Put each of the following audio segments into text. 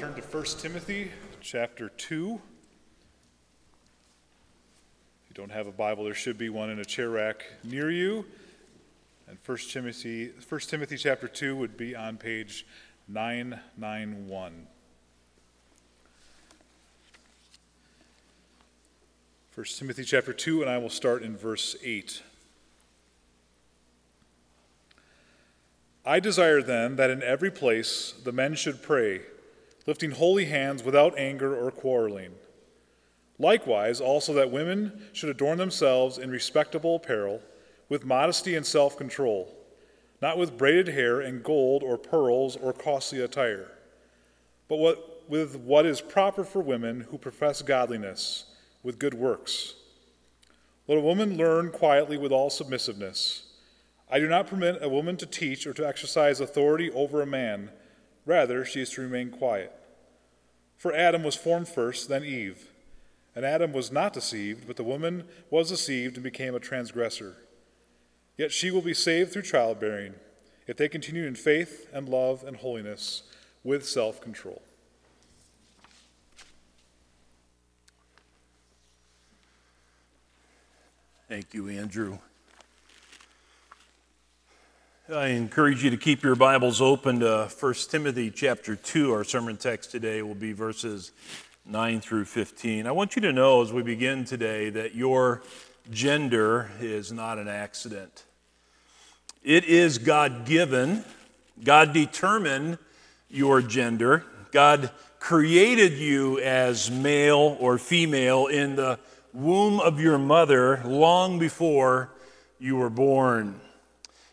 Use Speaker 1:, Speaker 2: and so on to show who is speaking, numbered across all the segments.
Speaker 1: turn to 1 Timothy chapter 2. If you don't have a Bible, there should be one in a chair rack near you. And 1 Timothy, 1 Timothy chapter 2 would be on page 991. 1 Timothy chapter 2, and I will start in verse 8. I desire then that in every place the men should pray, lifting holy hands without anger or quarreling. Likewise, also that women should adorn themselves in respectable apparel, with modesty and self control, not with braided hair and gold or pearls or costly attire, but what, with what is proper for women who profess godliness, with good works. Let a woman learn quietly with all submissiveness. I do not permit a woman to teach or to exercise authority over a man. Rather, she is to remain quiet. For Adam was formed first, then Eve. And Adam was not deceived, but the woman was deceived and became a transgressor. Yet she will be saved through childbearing, if they continue in faith and love and holiness with self control.
Speaker 2: Thank you, Andrew. I encourage you to keep your Bibles open to 1 Timothy chapter 2. Our sermon text today will be verses 9 through 15. I want you to know as we begin today that your gender is not an accident. It is God given, God determined your gender. God created you as male or female in the womb of your mother long before you were born.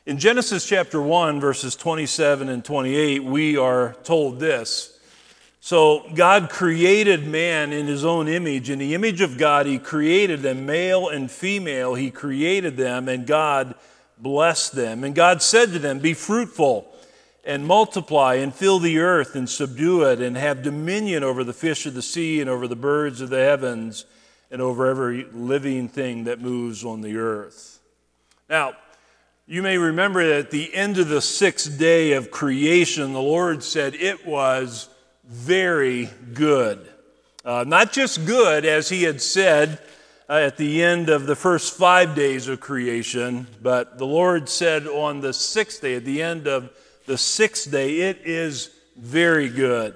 Speaker 2: In Genesis chapter 1, verses 27 and 28, we are told this. So, God created man in his own image. In the image of God, he created them, male and female, he created them, and God blessed them. And God said to them, Be fruitful and multiply and fill the earth and subdue it and have dominion over the fish of the sea and over the birds of the heavens and over every living thing that moves on the earth. Now, you may remember that at the end of the sixth day of creation, the Lord said it was very good. Uh, not just good, as He had said uh, at the end of the first five days of creation, but the Lord said on the sixth day, at the end of the sixth day, it is very good.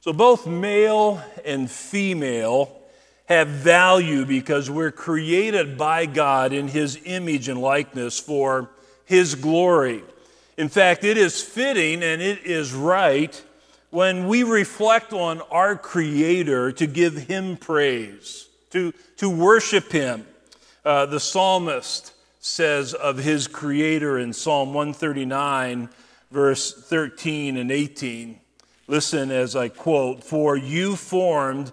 Speaker 2: So both male and female have value because we're created by God in His image and likeness for His glory. In fact, it is fitting and it is right when we reflect on our Creator to give Him praise, to, to worship Him. Uh, the psalmist says of his Creator in Psalm 139, verse 13 and 18. Listen as I quote For you formed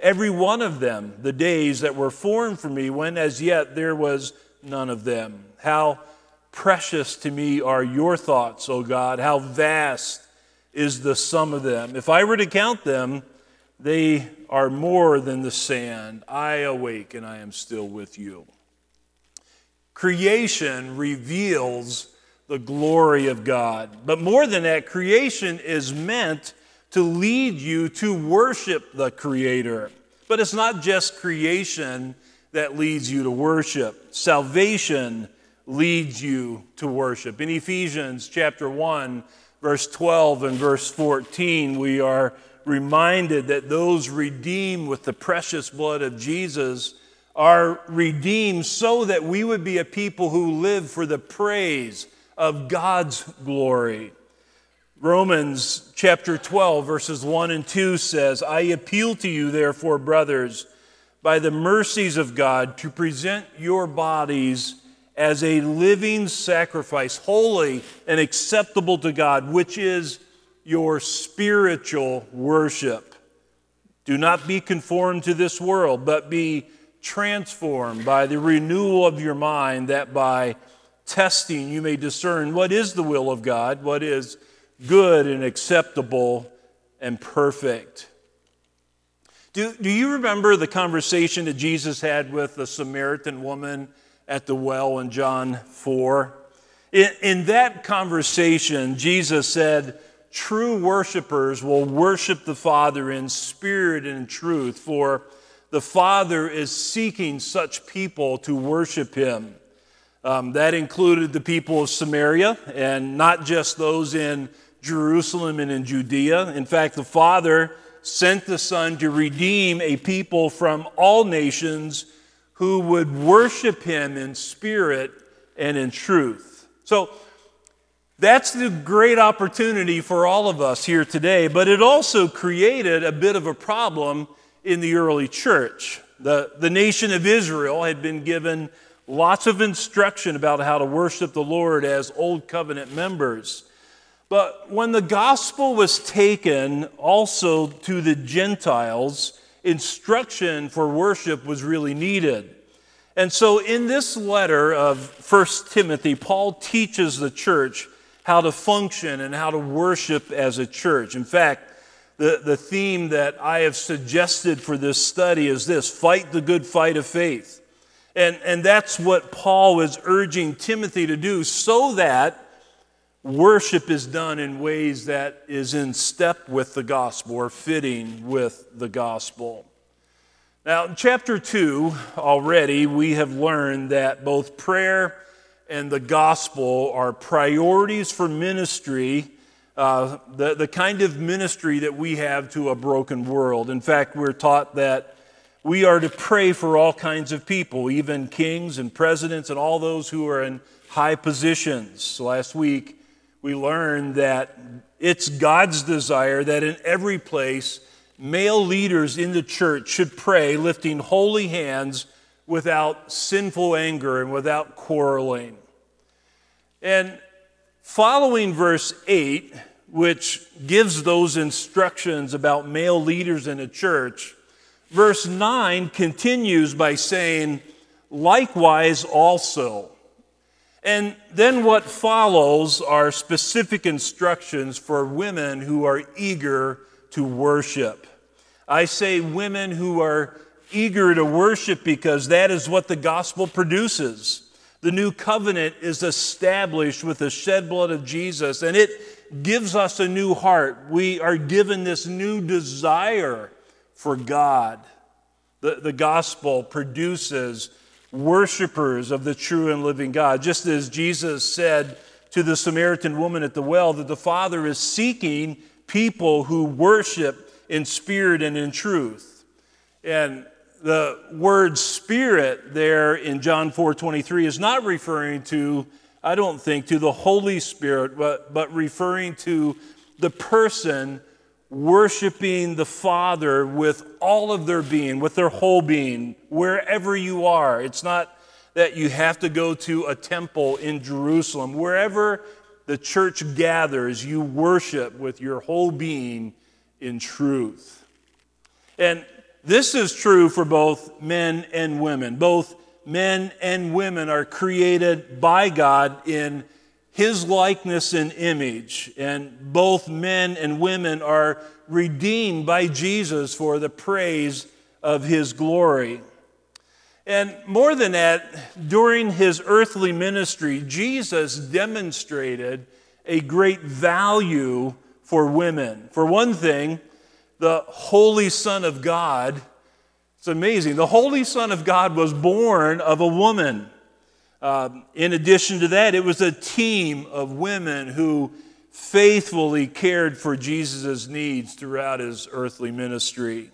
Speaker 2: every one of them, the days that were formed for me, when as yet there was none of them. How precious to me are your thoughts, O God. How vast is the sum of them. If I were to count them, they are more than the sand. I awake and I am still with you. Creation reveals the glory of God. But more than that, creation is meant to lead you to worship the Creator. But it's not just creation that leads you to worship, salvation leads you to worship. In Ephesians chapter 1, verse 12 and verse 14, we are reminded that those redeemed with the precious blood of Jesus are redeemed so that we would be a people who live for the praise of God's glory. Romans chapter 12, verses 1 and 2 says, I appeal to you, therefore, brothers, by the mercies of God, to present your bodies as a living sacrifice, holy and acceptable to God, which is your spiritual worship. Do not be conformed to this world, but be transformed by the renewal of your mind, that by testing you may discern what is the will of God, what is good and acceptable and perfect. Do, do you remember the conversation that Jesus had with the Samaritan woman at the well in John 4? In, in that conversation, Jesus said, True worshipers will worship the Father in spirit and in truth, for the Father is seeking such people to worship Him. Um, that included the people of Samaria and not just those in Jerusalem and in Judea. In fact, the Father sent the Son to redeem a people from all nations who would worship Him in spirit and in truth. So, that's the great opportunity for all of us here today, but it also created a bit of a problem in the early church. The, the nation of Israel had been given lots of instruction about how to worship the Lord as Old Covenant members. But when the gospel was taken also to the Gentiles, instruction for worship was really needed. And so in this letter of 1 Timothy, Paul teaches the church how to function and how to worship as a church. In fact, the, the theme that I have suggested for this study is this fight the good fight of faith. And, and that's what Paul is urging Timothy to do so that worship is done in ways that is in step with the gospel or fitting with the gospel. Now, in chapter 2, already, we have learned that both prayer and the gospel are priorities for ministry uh, the, the kind of ministry that we have to a broken world. In fact, we're taught that we are to pray for all kinds of people, even kings and presidents and all those who are in high positions. Last week, we learned that it's God's desire that in every place, male leaders in the church should pray, lifting holy hands without sinful anger and without quarreling. And Following verse 8, which gives those instructions about male leaders in a church, verse 9 continues by saying, likewise also. And then what follows are specific instructions for women who are eager to worship. I say women who are eager to worship because that is what the gospel produces. The new covenant is established with the shed blood of Jesus, and it gives us a new heart. We are given this new desire for God. The, the gospel produces worshipers of the true and living God. Just as Jesus said to the Samaritan woman at the well, that the Father is seeking people who worship in spirit and in truth. And the word spirit there in John 4 23 is not referring to, I don't think, to the Holy Spirit, but, but referring to the person worshiping the Father with all of their being, with their whole being, wherever you are. It's not that you have to go to a temple in Jerusalem. Wherever the church gathers, you worship with your whole being in truth. And this is true for both men and women. Both men and women are created by God in His likeness and image. And both men and women are redeemed by Jesus for the praise of His glory. And more than that, during His earthly ministry, Jesus demonstrated a great value for women. For one thing, the Holy Son of God. It's amazing. The Holy Son of God was born of a woman. Um, in addition to that, it was a team of women who faithfully cared for Jesus' needs throughout his earthly ministry.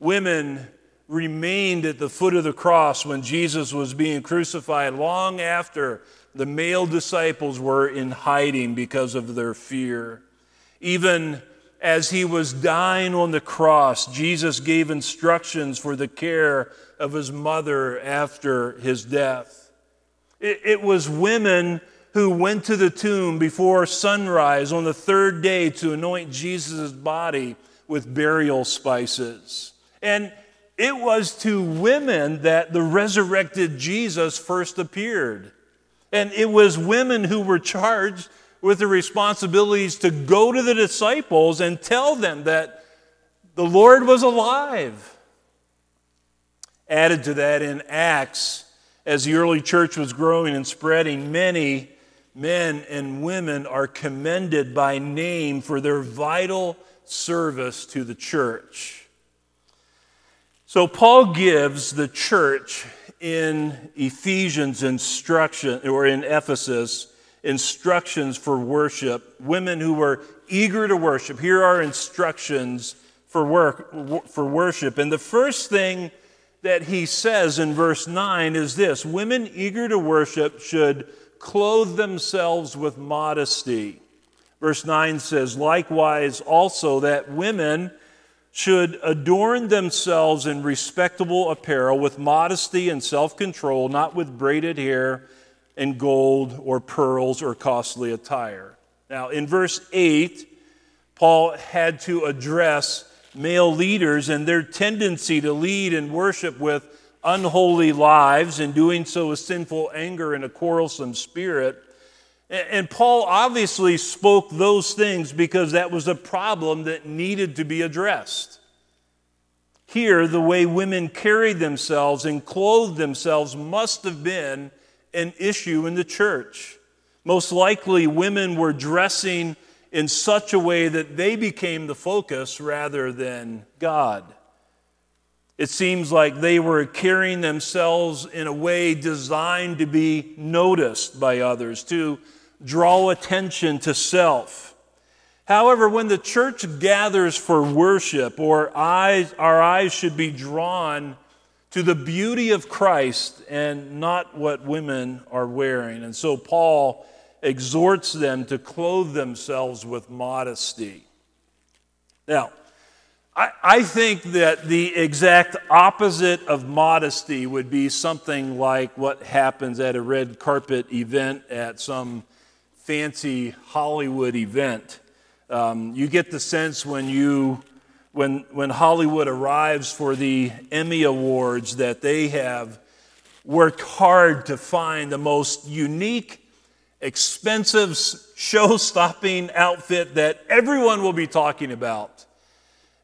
Speaker 2: Women remained at the foot of the cross when Jesus was being crucified long after the male disciples were in hiding because of their fear. Even as he was dying on the cross, Jesus gave instructions for the care of his mother after his death. It, it, was women who went to the tomb before sunrise on the third day to anoint Jesus' body with burial spices. And it was to women that the resurrected Jesus first appeared. And it was women who were charged with the responsibilities to go to the disciples and tell them that the Lord was alive. Added to that in Acts, as the early church was growing and spreading, many men and women are commended by name for their vital service to the church. So, Paul gives the church in Ephesians instruction, or in Ephesus, instructions for worship. Women who were eager to worship. Here are instructions for work for worship. And the first thing that he says in verse 9 is this Women eager to worship should clothe themselves with modesty. Verse 9 says, Likewise, also that women should adorn themselves in respectable apparel with modesty and self control, not with braided hair and gold or pearls or costly attire. Now, in verse 8, Paul had to address male leaders and their tendency to lead and worship with unholy lives and doing so with sinful anger and a quarrelsome spirit. And Paul obviously spoke those things because that was a problem that needed to be addressed. Here, the way women carried themselves and clothed themselves must have been an issue in the church. Most likely, women were dressing in such a way that they became the focus rather than God. It seems like they were carrying themselves in a way designed to be noticed by others, to draw attention to self. However, when the church gathers for worship, or eyes, our eyes should be drawn to the beauty of Christ and not what women are wearing. And so Paul exhorts them to clothe themselves with modesty. Now, I, I think that the exact opposite of modesty would be something like what happens at a red carpet event at some fancy Hollywood event. Um, you get the sense when you when when Hollywood arrives for the Emmy Awards that they have worked hard to find the most unique, expensive, show-stopping outfit that everyone will be talking about.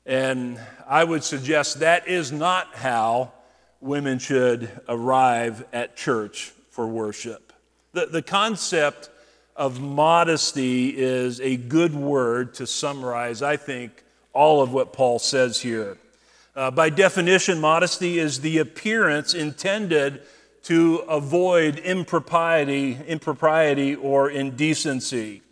Speaker 2: And I would suggest that is not how women should arrive at church for worship. The, the concept of modesty is a good word to summarize, I think, all of what Paul says here. Uh, by definition, modesty is the appearance intended to avoid impropriety, impropriety or indecency.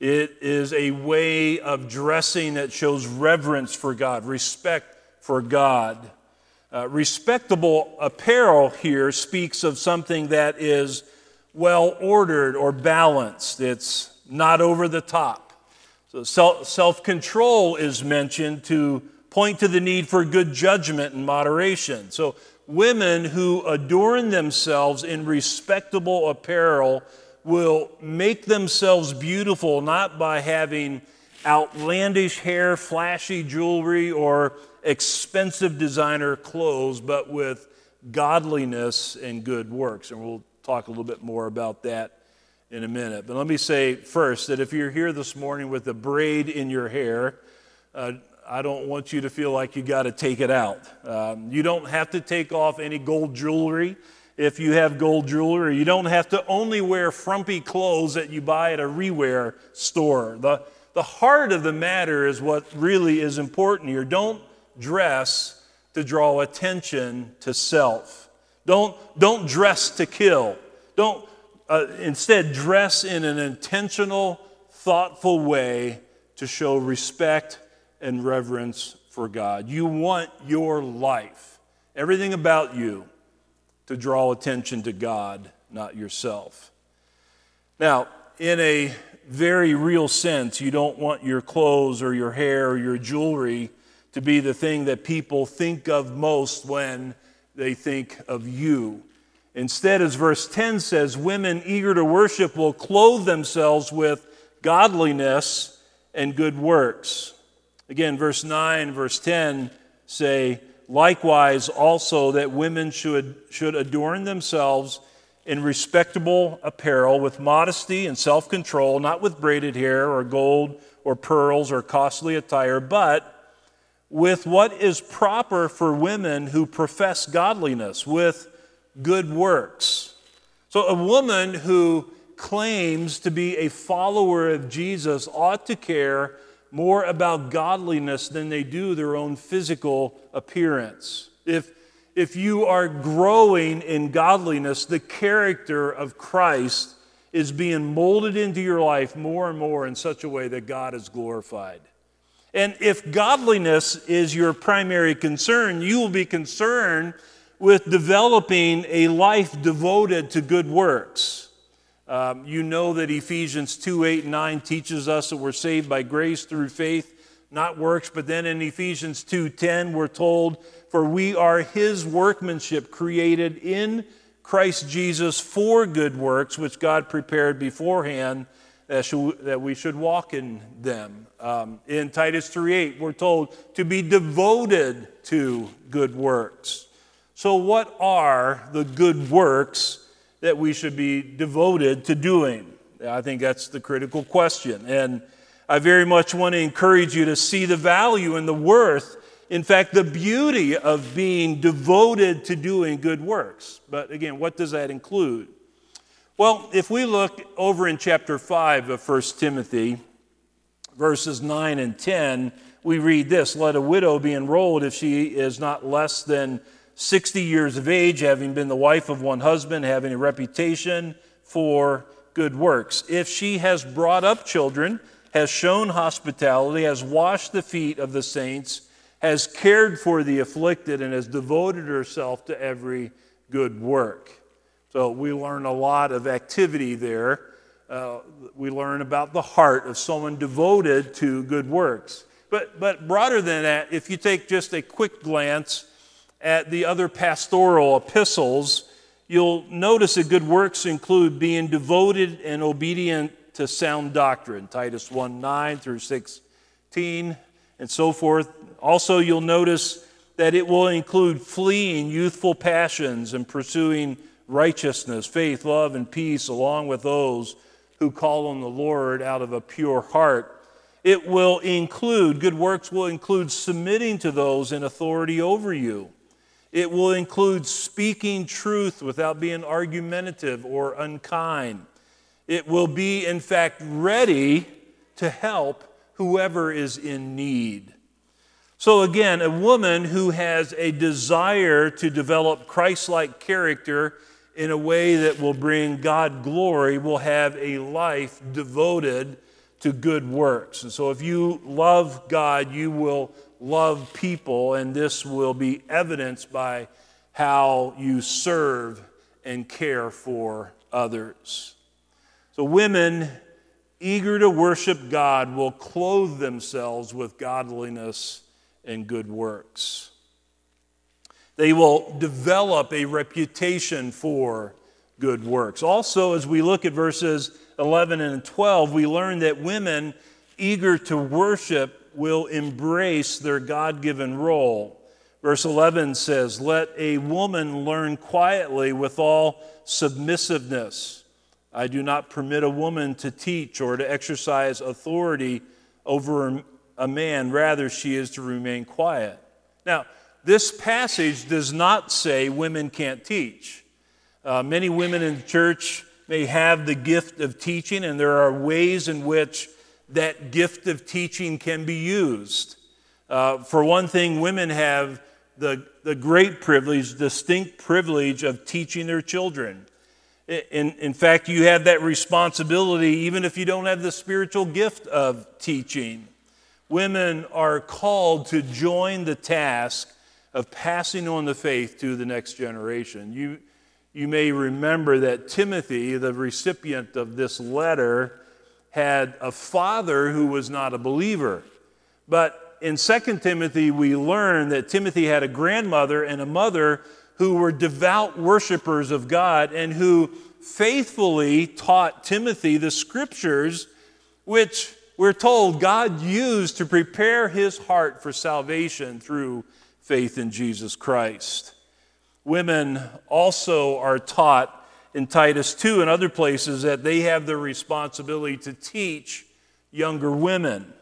Speaker 2: It is a way of dressing that shows reverence for God, respect for God. Uh, respectable apparel here speaks of something that is well ordered or balanced, it's not over the top. So, self control is mentioned to point to the need for good judgment and moderation. So, women who adorn themselves in respectable apparel will make themselves beautiful not by having outlandish hair, flashy jewelry, or expensive designer clothes, but with godliness and good works. And we'll talk a little bit more about that in a minute. But let me say first that if you're here this morning with a braid in your hair, uh, I don't want you to feel like you got to take it out. Um, you don't have to take off any gold jewelry if you have gold jewelry. You don't have to only wear frumpy clothes that you buy at a rewear store. The, the heart of the matter is what really is important here. Don't dress to draw attention to self. Don't, don't dress to kill. Don't uh, instead dress in an intentional, thoughtful way to show respect and reverence for God. You want your life, everything about you, to draw attention to God, not yourself. Now, in a very real sense, you don't want your clothes or your hair or your jewelry to be the thing that people think of most when they think of you. Instead, as verse 10 says, women eager to worship will clothe themselves with godliness and good works. Again, verse 9, verse 10 say, likewise also that women should, should adorn themselves in respectable apparel with modesty and self control, not with braided hair or gold or pearls or costly attire, but with what is proper for women who profess godliness, with good works. So, a woman who claims to be a follower of Jesus ought to care more about godliness than they do their own physical appearance. If, if you are growing in godliness, the character of Christ is being molded into your life more and more in such a way that God is glorified. And if godliness is your primary concern, you will be concerned with developing a life devoted to good works. Um, you know that Ephesians 2 8 and 9 teaches us that we're saved by grace through faith, not works. But then in Ephesians 2 10, we're told, For we are his workmanship created in Christ Jesus for good works, which God prepared beforehand that, we should walk in them. Um, in Titus 3 8, we're told to be devoted to good works. So, what are the good works that we should be devoted to doing? I think that's the critical question. And I very much want to encourage you to see the value and the worth, in fact, the beauty of being devoted to doing good works. But again, what does that include? Well, if we look over in chapter 5 of 1 Timothy, verses 9 and 10, we read this Let a widow be enrolled if she is not less than 60 years of age, having been the wife of one husband, having a reputation for good works. If she has brought up children, has shown hospitality, has washed the feet of the saints, has cared for the afflicted, and has devoted herself to every good work. So we learn a lot of activity there. Uh, we learn about the heart of someone devoted to good works. But, but broader than that, if you take just a quick glance at the other pastoral epistles, you'll notice that good works include being devoted and obedient to sound doctrine, Titus 1 9 through 16, and so forth. Also, you'll notice that it will include fleeing youthful passions and pursuing righteousness, faith, love, and peace, along with those who call on the Lord out of a pure heart. It will include, good works will include submitting to those in authority over you. It will include speaking truth without being argumentative or unkind. It will be, in fact, ready to help whoever is in need. So, again, a woman who has a desire to develop Christ like character in a way that will bring God glory will have a life devoted to good works. And so, if you love God, you will love people, and this will be evidenced by how you serve and care for others. So, women eager to worship God will clothe themselves with godliness and good works. They will develop a reputation for good works. Also, as we look at verses 11 and 12, we learn that women eager to worship will embrace their God given role. Verse 11 says, Let a woman learn quietly with all submissiveness. I do not permit a woman to teach or to exercise authority over a man. Rather, she is to remain quiet. Now, this passage does not say women can't teach. Uh, many women in the church may have the gift of teaching, and there are ways in which that gift of teaching can be used. Uh, for one thing, women have the, the great privilege, distinct privilege of teaching their children. In, in fact, you have that responsibility even if you don't have the spiritual gift of teaching. Women are called to join the task of passing on the faith to the next generation. You, you may remember that Timothy, the recipient of this letter, had a father who was not a believer. But in 2 Timothy, we learn that Timothy had a grandmother and a mother who were devout worshipers of God and who faithfully taught Timothy the scriptures, which we're told God used to prepare his heart for salvation through faith in Jesus Christ. Women also are taught in Titus 2 and other places that they have the responsibility to teach younger women.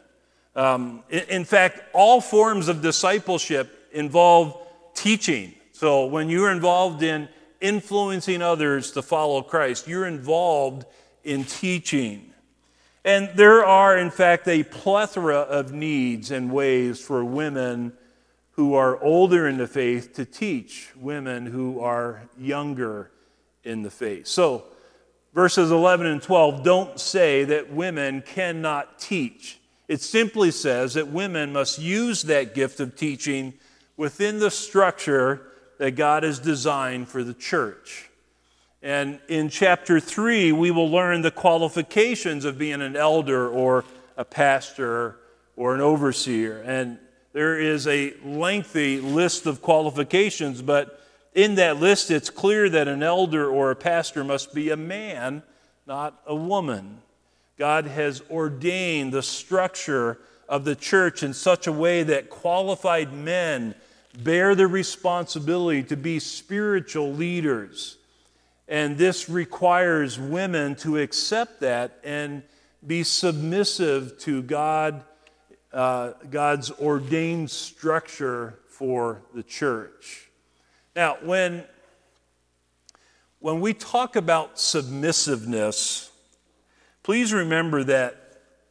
Speaker 2: Um, in, in fact, all forms of discipleship involve teaching. So when you're involved in influencing others to follow Christ, you're involved in teaching. And there are, in fact, a plethora of needs and ways for women who are older in the faith to teach women who are younger in the faith. So, verses 11 and 12 don't say that women cannot teach. It simply says that women must use that gift of teaching within the structure that God has designed for the church. And in chapter 3, we will learn the qualifications of being an elder or a pastor or an overseer. And there is a lengthy list of qualifications, but in that list, it's clear that an elder or a pastor must be a man, not a woman. God has ordained the structure of the church in such a way that qualified men bear the responsibility to be spiritual leaders. And this requires women to accept that and be submissive to God, uh, God's ordained structure for the church. Now, when, when we talk about submissiveness, please remember that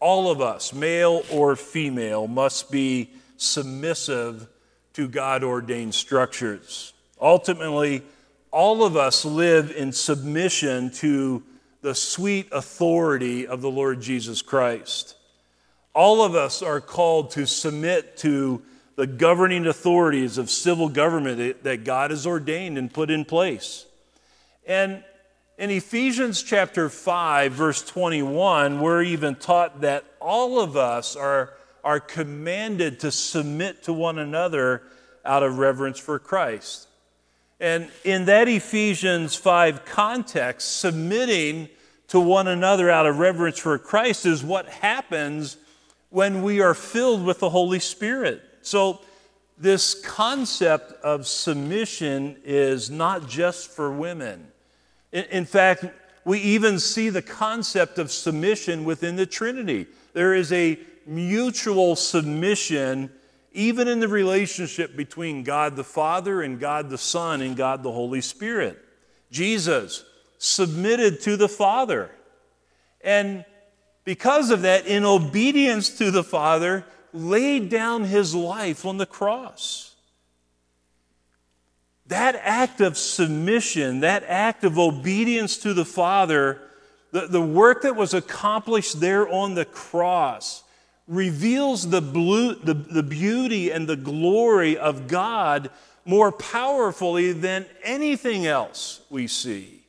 Speaker 2: all of us, male or female, must be submissive to God ordained structures. Ultimately, all of us live in submission to the sweet authority of the Lord Jesus Christ. All of us are called to submit to the governing authorities of civil government that God has ordained and put in place. And in Ephesians chapter 5, verse 21, we're even taught that all of us are, are commanded to submit to one another out of reverence for Christ. And in that Ephesians 5 context, submitting to one another out of reverence for Christ is what happens when we are filled with the Holy Spirit. So, this concept of submission is not just for women. In, in, fact, we even see the concept of submission within the Trinity. There is a mutual submission, even in the relationship between God the Father and God the Son and God the Holy Spirit. Jesus submitted to the Father. And because of that, in obedience to the Father, laid down his life on the cross. That act of submission, that act of obedience to the Father, the, the work that was accomplished there on the cross, reveals the, blue, the, the beauty and the glory of God more powerfully than anything else we see.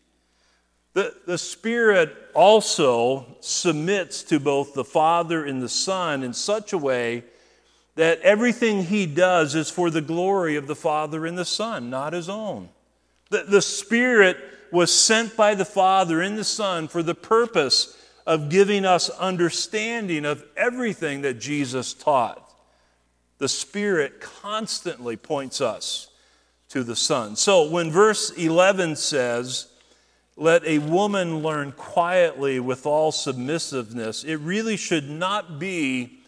Speaker 2: The, the Spirit also submits to both the Father and the Son in such a way that everything he does is for the glory of the Father and the Son, not his own. The, the Spirit was sent by the Father and the Son for the purpose of giving us understanding of everything that Jesus taught. The Spirit constantly points us to the Son. So when verse 11 says, let a woman learn quietly with all submissiveness. It really should not be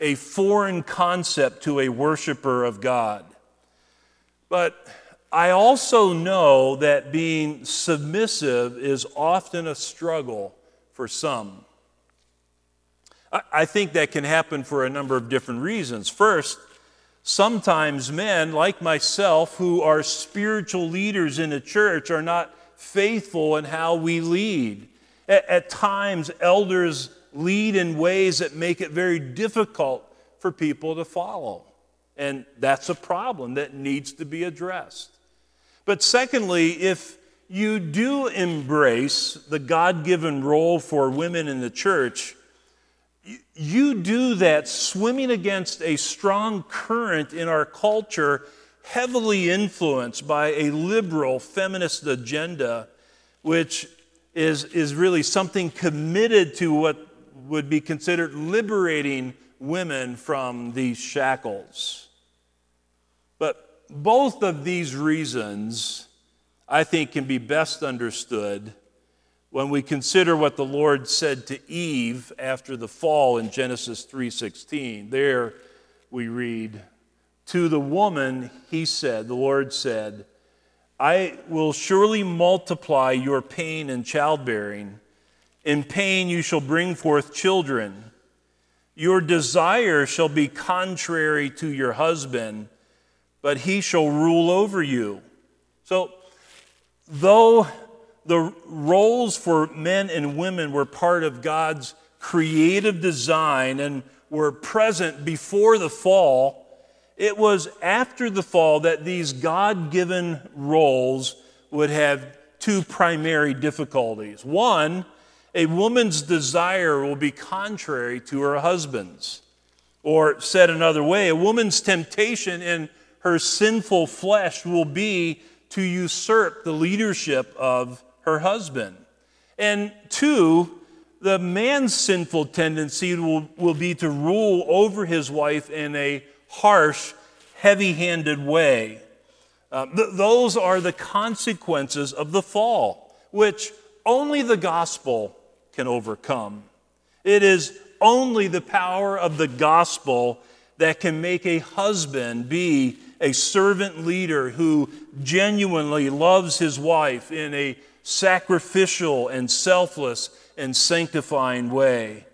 Speaker 2: a foreign concept to a worshiper of God. But I also know that being submissive is often a struggle for some. I think that can happen for a number of different reasons. First, sometimes men like myself who are spiritual leaders in a church are not faithful in how we lead. At, at times, elders lead in ways that make it very difficult for people to follow. And that's a problem that needs to be addressed. But secondly, if you do embrace the God given role for women in the church, you do that swimming against a strong current in our culture heavily influenced by a liberal feminist agenda, which is, is really something committed to what would be considered liberating women from these shackles. But both of these reasons, I think, can be best understood when we consider what the Lord said to Eve after the fall in Genesis 3:16. There we read, "To the woman he said, the Lord said, I will surely multiply your pain in childbearing. In pain you shall bring forth children." Your desire shall be contrary to your husband, but he shall rule over you. So, though the roles for men and women were part of God's creative design and were present before the fall, it was after the fall that these God given roles would have two primary difficulties. One, a woman's desire will be contrary to her husband's. Or, said another way, a woman's temptation in her sinful flesh will be to usurp the leadership of her husband. And two, the man's sinful tendency will, will be to rule over his wife in a harsh, heavy handed way. Uh, th- those are the consequences of the fall, which only the gospel can overcome. It is only the power of the gospel that can make a husband be a servant leader who genuinely loves his wife in a sacrificial and selfless and sanctifying way.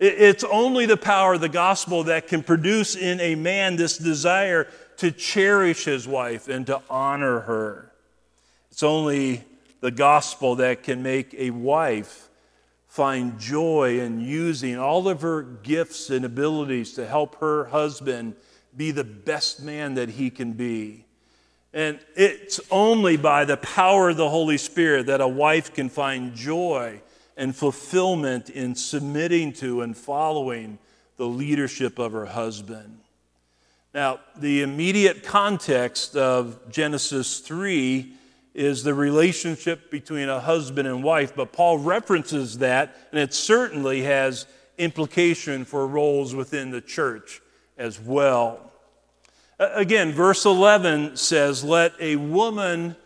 Speaker 2: It's only the power of the gospel that can produce in a man this desire to cherish his wife and to honor her. It's only the gospel that can make a wife find joy in using all of her gifts and abilities to help her husband be the best man that he can be. And it's only by the power of the Holy Spirit that a wife can find joy and fulfillment in submitting to and following the leadership of her husband. Now, the immediate context of Genesis 3 is the relationship between a husband and wife, but Paul references that, and it certainly has implication for roles within the church as well. Again, verse 11 says, Let a woman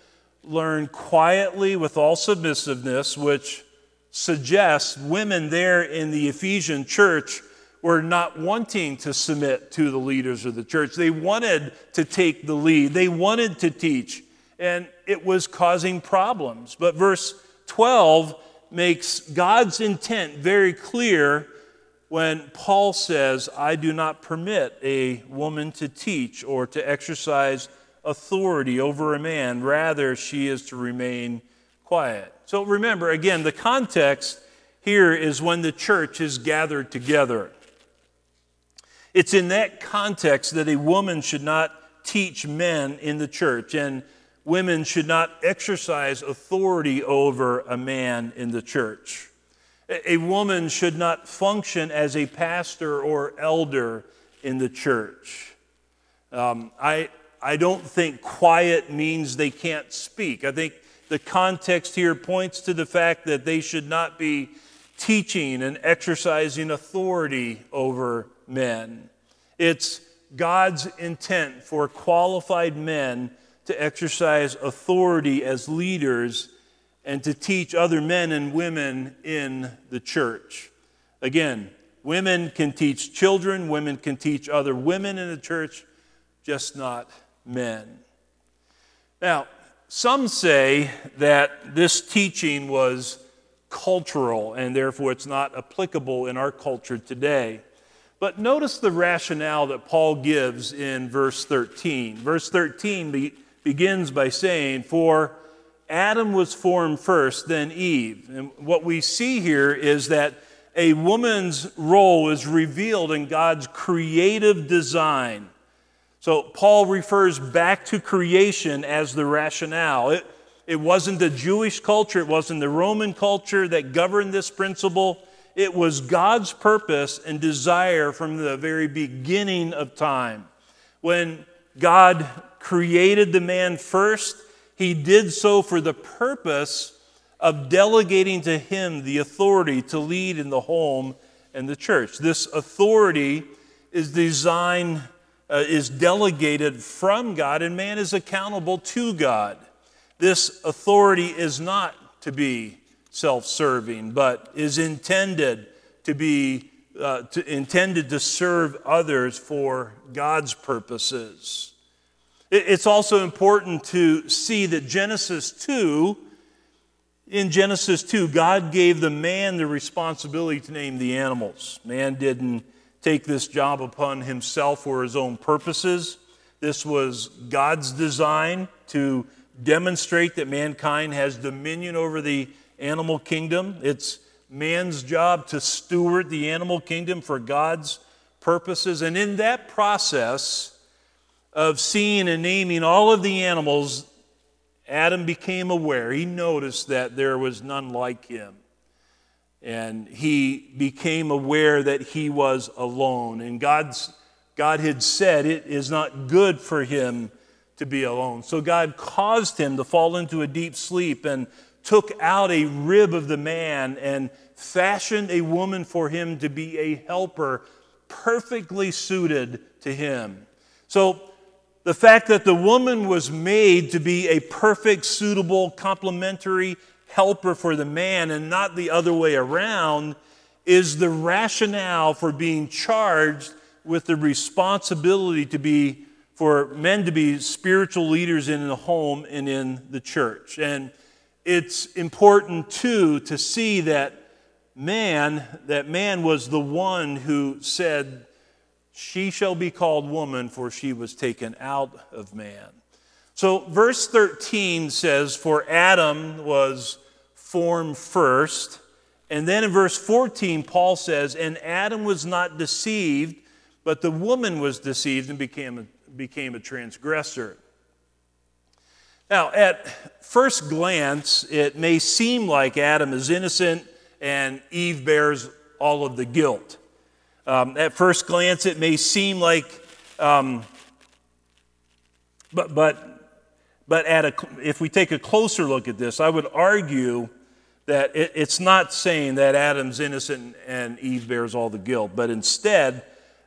Speaker 2: learn quietly with all submissiveness, which suggests women there in the Ephesian church were not wanting to submit to the leaders of the church. They wanted to take the lead, they wanted to teach and it was causing problems. But verse 12 makes God's intent very clear when Paul says, I do not permit a woman to teach or to exercise authority over a man. Rather, she is to remain quiet. So remember, again, the context here is when the church is gathered together. It's in that context that a woman should not teach men in the church. And women should not exercise authority over a man in the church. A woman should not function as a pastor or elder in the church. Um, I, I don't think quiet means they can't speak. I think the context here points to the fact that they should not be teaching and exercising authority over men. It's God's intent for qualified men to exercise authority as leaders and to teach other men and women in the church. Again, women can teach children, women can teach other women in the church, just not men. Now, some say that this teaching was cultural and therefore it's not applicable in our culture today. But notice the rationale that Paul gives in verse 13. Verse 13 begins by saying, For Adam was formed first, then Eve. And what we see here is that a woman's role is revealed in God's creative design. So Paul refers back to creation as the rationale. It, it wasn't the Jewish culture, it wasn't the Roman culture that governed this principle. It was God's purpose and desire from the very beginning of time. When God created the man first, he did so for the purpose of delegating to him the authority to lead in the home and the church. This authority is designed, uh, is delegated from God, and man is accountable to God. This authority is not to be self serving, but is intended to be uh, to, intended to serve others for God's purposes. It, it's also important to see that Genesis 2, in Genesis 2, God gave the man the responsibility to name the animals. Man didn't take this job upon himself for his own purposes. This was God's design to demonstrate that mankind has dominion over the animal kingdom. It's man's job to steward the animal kingdom for God's purposes. And in that process of seeing and naming all of the animals, Adam became aware. He noticed that there was none like him. And he became aware that he was alone. And God's, God had said it is not good for him to be alone. So God caused him to fall into a deep sleep and took out a rib of the man and fashioned a woman for him to be a helper perfectly suited to him. So, the fact that the woman was made to be a perfect, suitable, complementary helper for the man and not the other way around is the rationale for being charged with the responsibility to be for men to be spiritual leaders in the home and in the church. And it's important too to see that man, that man was the one who said, She shall be called woman, for she was taken out of man. So, verse 13 says, For Adam was formed first. And then in verse 14, Paul says, And Adam was not deceived, but the woman was deceived and became a, became a transgressor. Now, at first glance, it may seem like Adam is innocent and Eve bears all of the guilt. Um, at first glance, it may seem like, um, but, but, but at a, if we take a closer look at this, I would argue that it, it's not saying that Adam's innocent and Eve bears all the guilt, but instead,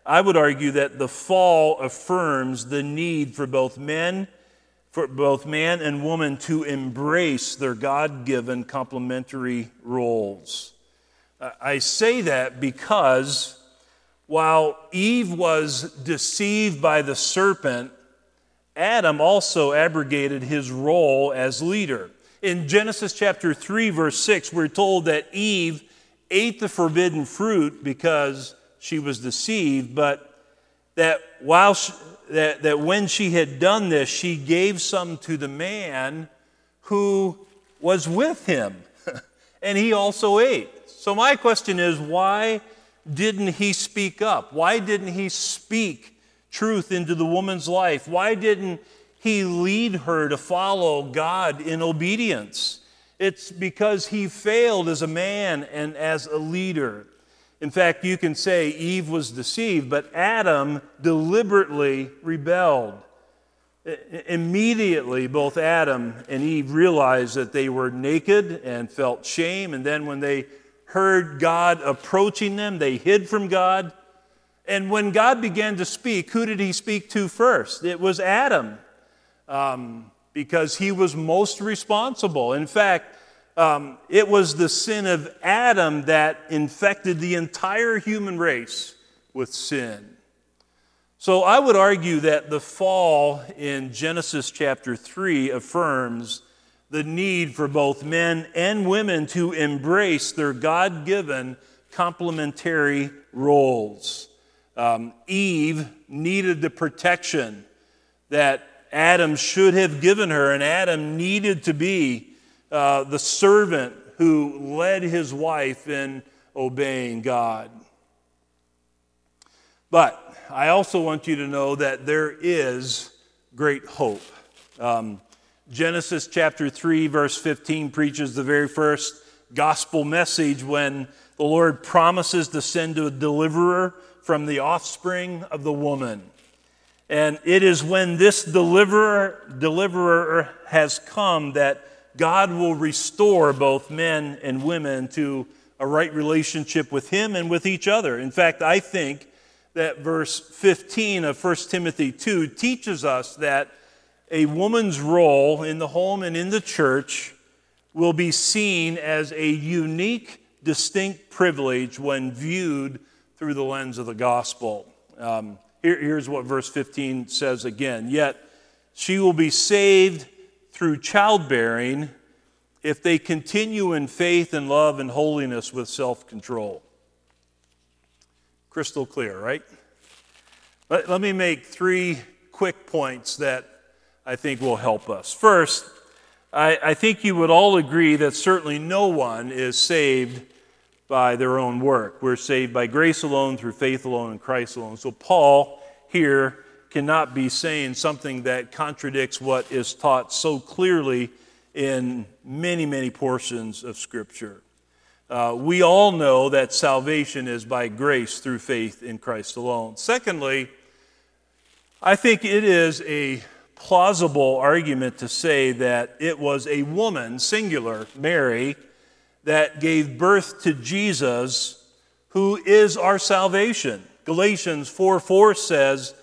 Speaker 2: I would argue that the fall affirms the need for both men for both man and woman to embrace their God given complementary roles. I say that because while Eve was deceived by the serpent, Adam also abrogated his role as leader. In Genesis chapter 3, verse 6, we're told that Eve ate the forbidden fruit because she was deceived, but that while she, that, that when she had done this, she gave some to the man who was with him, and he also ate. So, my question is why didn't he speak up? Why didn't he speak truth into the woman's life? Why didn't he lead her to follow God in obedience? It's because he failed as a man and as a leader. In fact, you can say Eve was deceived, but Adam deliberately rebelled. Immediately, both Adam and Eve realized that they were naked and felt shame. And then, when they heard God approaching them, they hid from God. And when God began to speak, who did he speak to first? It was Adam, um, because he was most responsible. In fact, um, it was the sin of Adam that infected the entire human race with sin. So I would argue that the fall in Genesis chapter 3 affirms the need for both men and women to embrace their God given complementary roles. Um, Eve needed the protection that Adam should have given her, and Adam needed to be uh, the servant who led his wife in obeying God. But I also want you to know that there is great hope. Um, Genesis chapter 3, verse 15 preaches the very first gospel message when the Lord promises to send a deliverer from the offspring of the woman. And it is when this deliverer, deliverer has come that God will restore both men and women to a right relationship with Him and with each other. In fact, I think that verse 15 of 1 Timothy 2 teaches us that a woman's role in the home and in the church will be seen as a unique, distinct privilege when viewed through the lens of the gospel. Um, here, here's what verse 15 says again Yet she will be saved through childbearing if they continue in faith and love and holiness with self control. Crystal clear, right? Let, let me make three quick points that I think will help us. First, I, I think you would all agree that certainly no one is saved by their own work. We're saved by grace alone, through faith alone, in Christ alone. So, Paul here cannot be saying something that contradicts what is taught so clearly in many, many portions of Scripture. Uh, we all know that salvation is by grace through faith in Christ alone. Secondly, I think it is a plausible argument to say that it was a woman, singular, Mary, that gave birth to Jesus, who is our salvation. Galatians 4 4 says,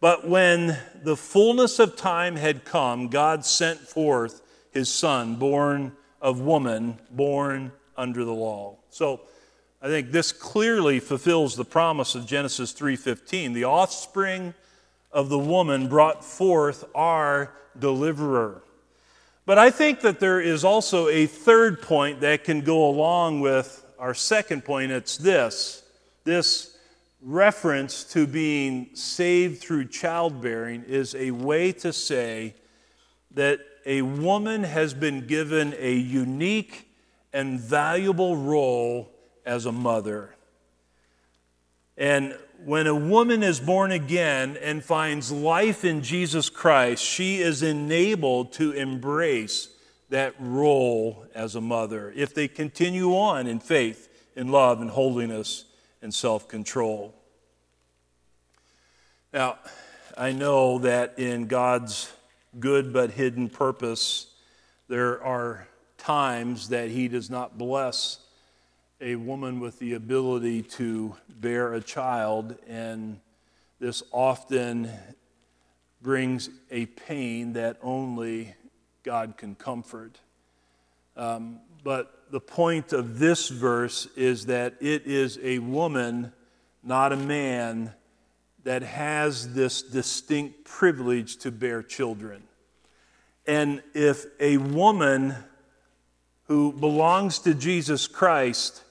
Speaker 2: But when the fullness of time had come, God sent forth his son, born of woman, born under the law. So I think this clearly fulfills the promise of Genesis 3:15. The offspring of the woman brought forth our deliverer. But I think that there is also a third point that can go along with our second point. It's this this reference to being saved through childbearing is a way to say that a woman has been given a unique and valuable role as a mother. And when a woman is born again and finds life in Jesus Christ, she is enabled to embrace that role as a mother if they continue on in faith, in love, and holiness, and self control. Now, I know that in God's good but hidden purpose, there are times that He does not bless a woman with the ability to bear a child, and this often brings a pain that only God can comfort. Um, but the point of this verse is that it is a woman, not a man, that has this distinct privilege to bear children. And if a woman who belongs to Jesus Christ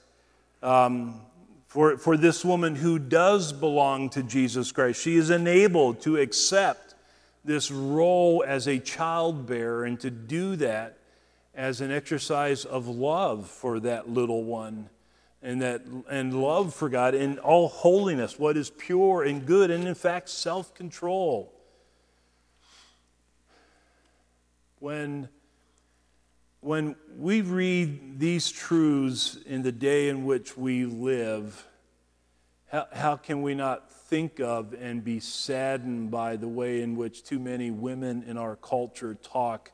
Speaker 2: um, for, for this woman who does belong to Jesus Christ. She is enabled to accept this role as a childbearer and to do that as an exercise of love for that little one and that and love for God in all holiness, what is pure and good, and in fact self-control. When when we read these truths in the day in which we live, how, how can we not think of and be saddened by the way in which too many women in our culture talk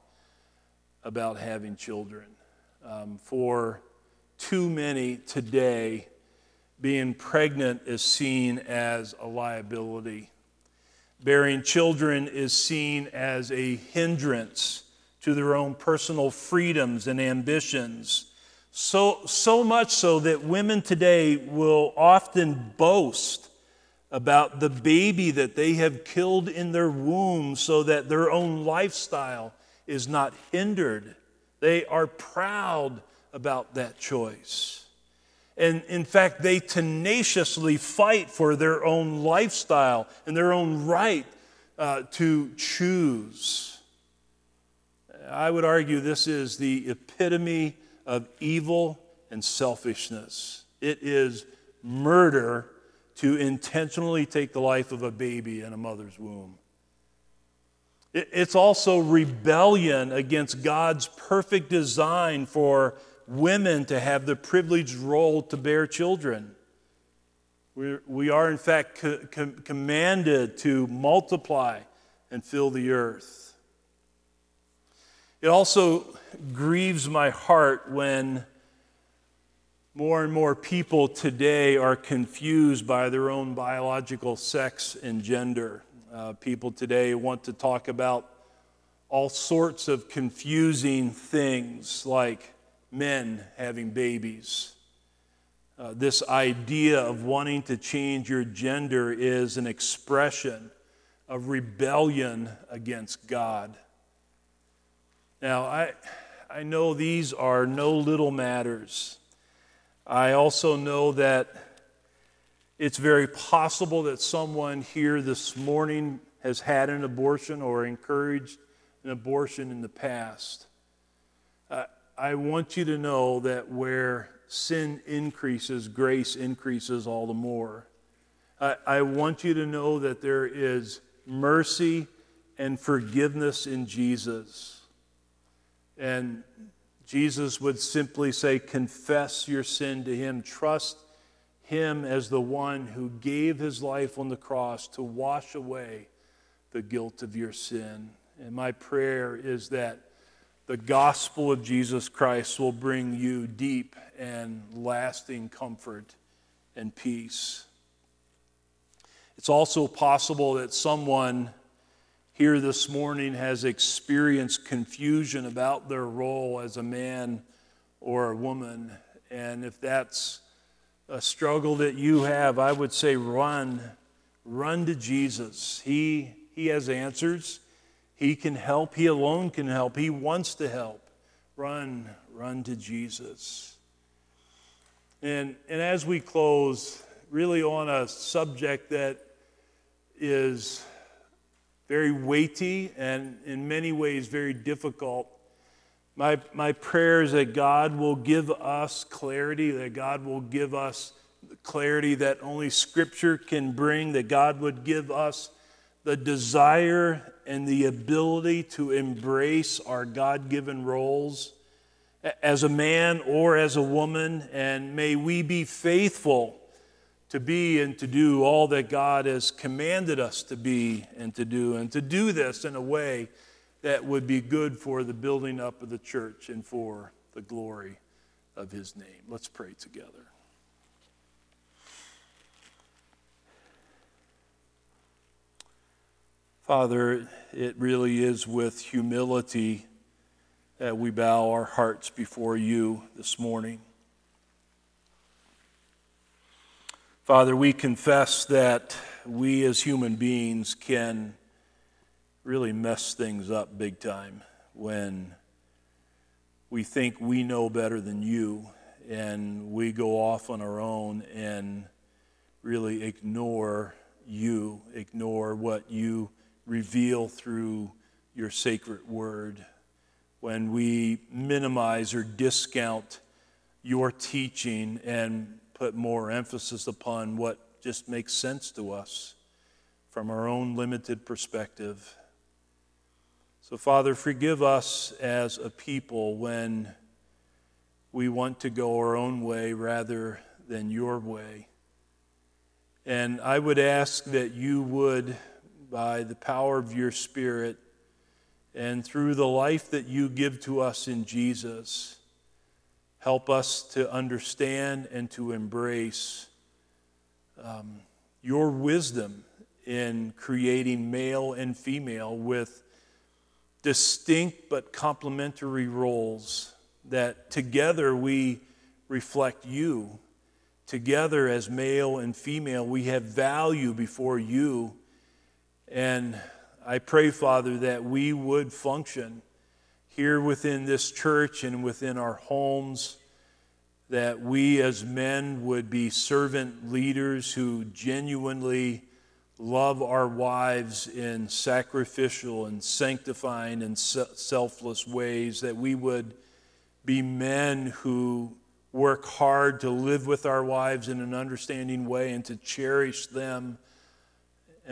Speaker 2: about having children? Um, for too many today, being pregnant is seen as a liability. Bearing children is seen as a hindrance to their own personal freedoms and ambitions. So, so much so that women today will often boast about the baby that they have killed in their womb so that their own lifestyle is not hindered. They are proud about that choice. And in fact, they tenaciously fight for their own lifestyle and their own right uh, to choose. I would argue this is the epitome of evil and selfishness. It is murder to intentionally take the life of a baby in a mother's womb. It's also rebellion against God's perfect design for women to have the privileged role to bear children. We're, we are, in fact, co- com- commanded to multiply and fill the earth. It also grieves my heart when More and more people today are confused by their own biological sex and gender. Uh, people today want to talk about all sorts of confusing things like men having babies. Uh, this idea of wanting to change your gender is an expression of rebellion against God. Now, I, I know these are no little matters. I also know that it's very possible that someone here this morning has had an abortion or encouraged an abortion in the past. Uh, I want you to know that where sin increases, grace increases all the more. I, I want you to know that there is mercy and forgiveness in Jesus. And Jesus would simply say, Confess your sin to Him. Trust Him as the one who gave His life on the cross to wash away the guilt of your sin. And my prayer is that the gospel of Jesus Christ will bring you deep and lasting comfort and peace. It's also possible that someone here this morning has experienced confusion about their role as a man or a woman. And if that's a struggle that you have, I would say run. Run to Jesus. He, he has answers. He can help. He alone can help. He wants to help. Run, run to Jesus. And, and as we close, really on a subject that is very weighty and in many ways very difficult. My, my prayer is that God will give us clarity, that God will give us clarity that only Scripture can bring, that God would give us the desire and the ability to embrace our God given roles as a man or as a woman, and may we be faithful to be and to do all that God has commanded us to be and to do, and to do this in a way that would be good for the building up of the church and for the glory of His name. Let's pray together. Father, it really is with humility that we bow our hearts before you this morning. Father, we confess that we as human beings can really mess things up big time when we think we know better than you and we go off on our own and really ignore you, ignore what you reveal through your sacred word. When we minimize or discount your teaching and put more emphasis upon what just makes sense to us from our own limited perspective. So, Father, forgive us as a people when we want to go our own way rather than your way. And I would ask that you would, by the power of your Spirit and through the life that you give to us in Jesus, Help us to understand and to embrace um, your wisdom in creating male and female with distinct but complementary roles that together we reflect you. Together, as male and female, we have value before you. And I pray, Father, that we would function here within this church and within our homes, that we as men would be servant leaders who genuinely love our wives in sacrificial and sanctifying and selfless ways, that we would be men who work hard to live with our wives in an understanding way and to cherish them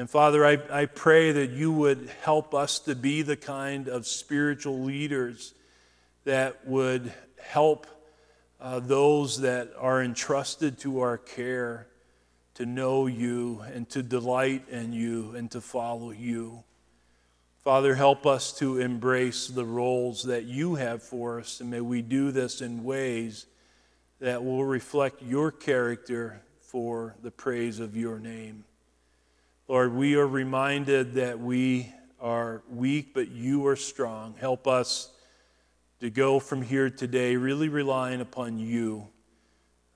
Speaker 2: and Father, I, I pray that you would help us to be the kind of spiritual leaders that would help uh, those that are entrusted to our care to know you and to delight in you and to follow you. Father, help us to embrace the roles that you have for us, and may we do this in ways that will reflect your character for the praise of your name. Lord, we are reminded that we are weak, but you are strong. Help us to go from here today really relying upon you.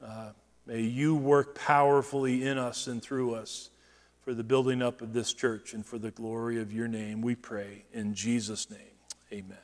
Speaker 2: Uh, may you work powerfully in us and through us for the building up of this church and for the glory of your name, we pray. In Jesus' name, amen.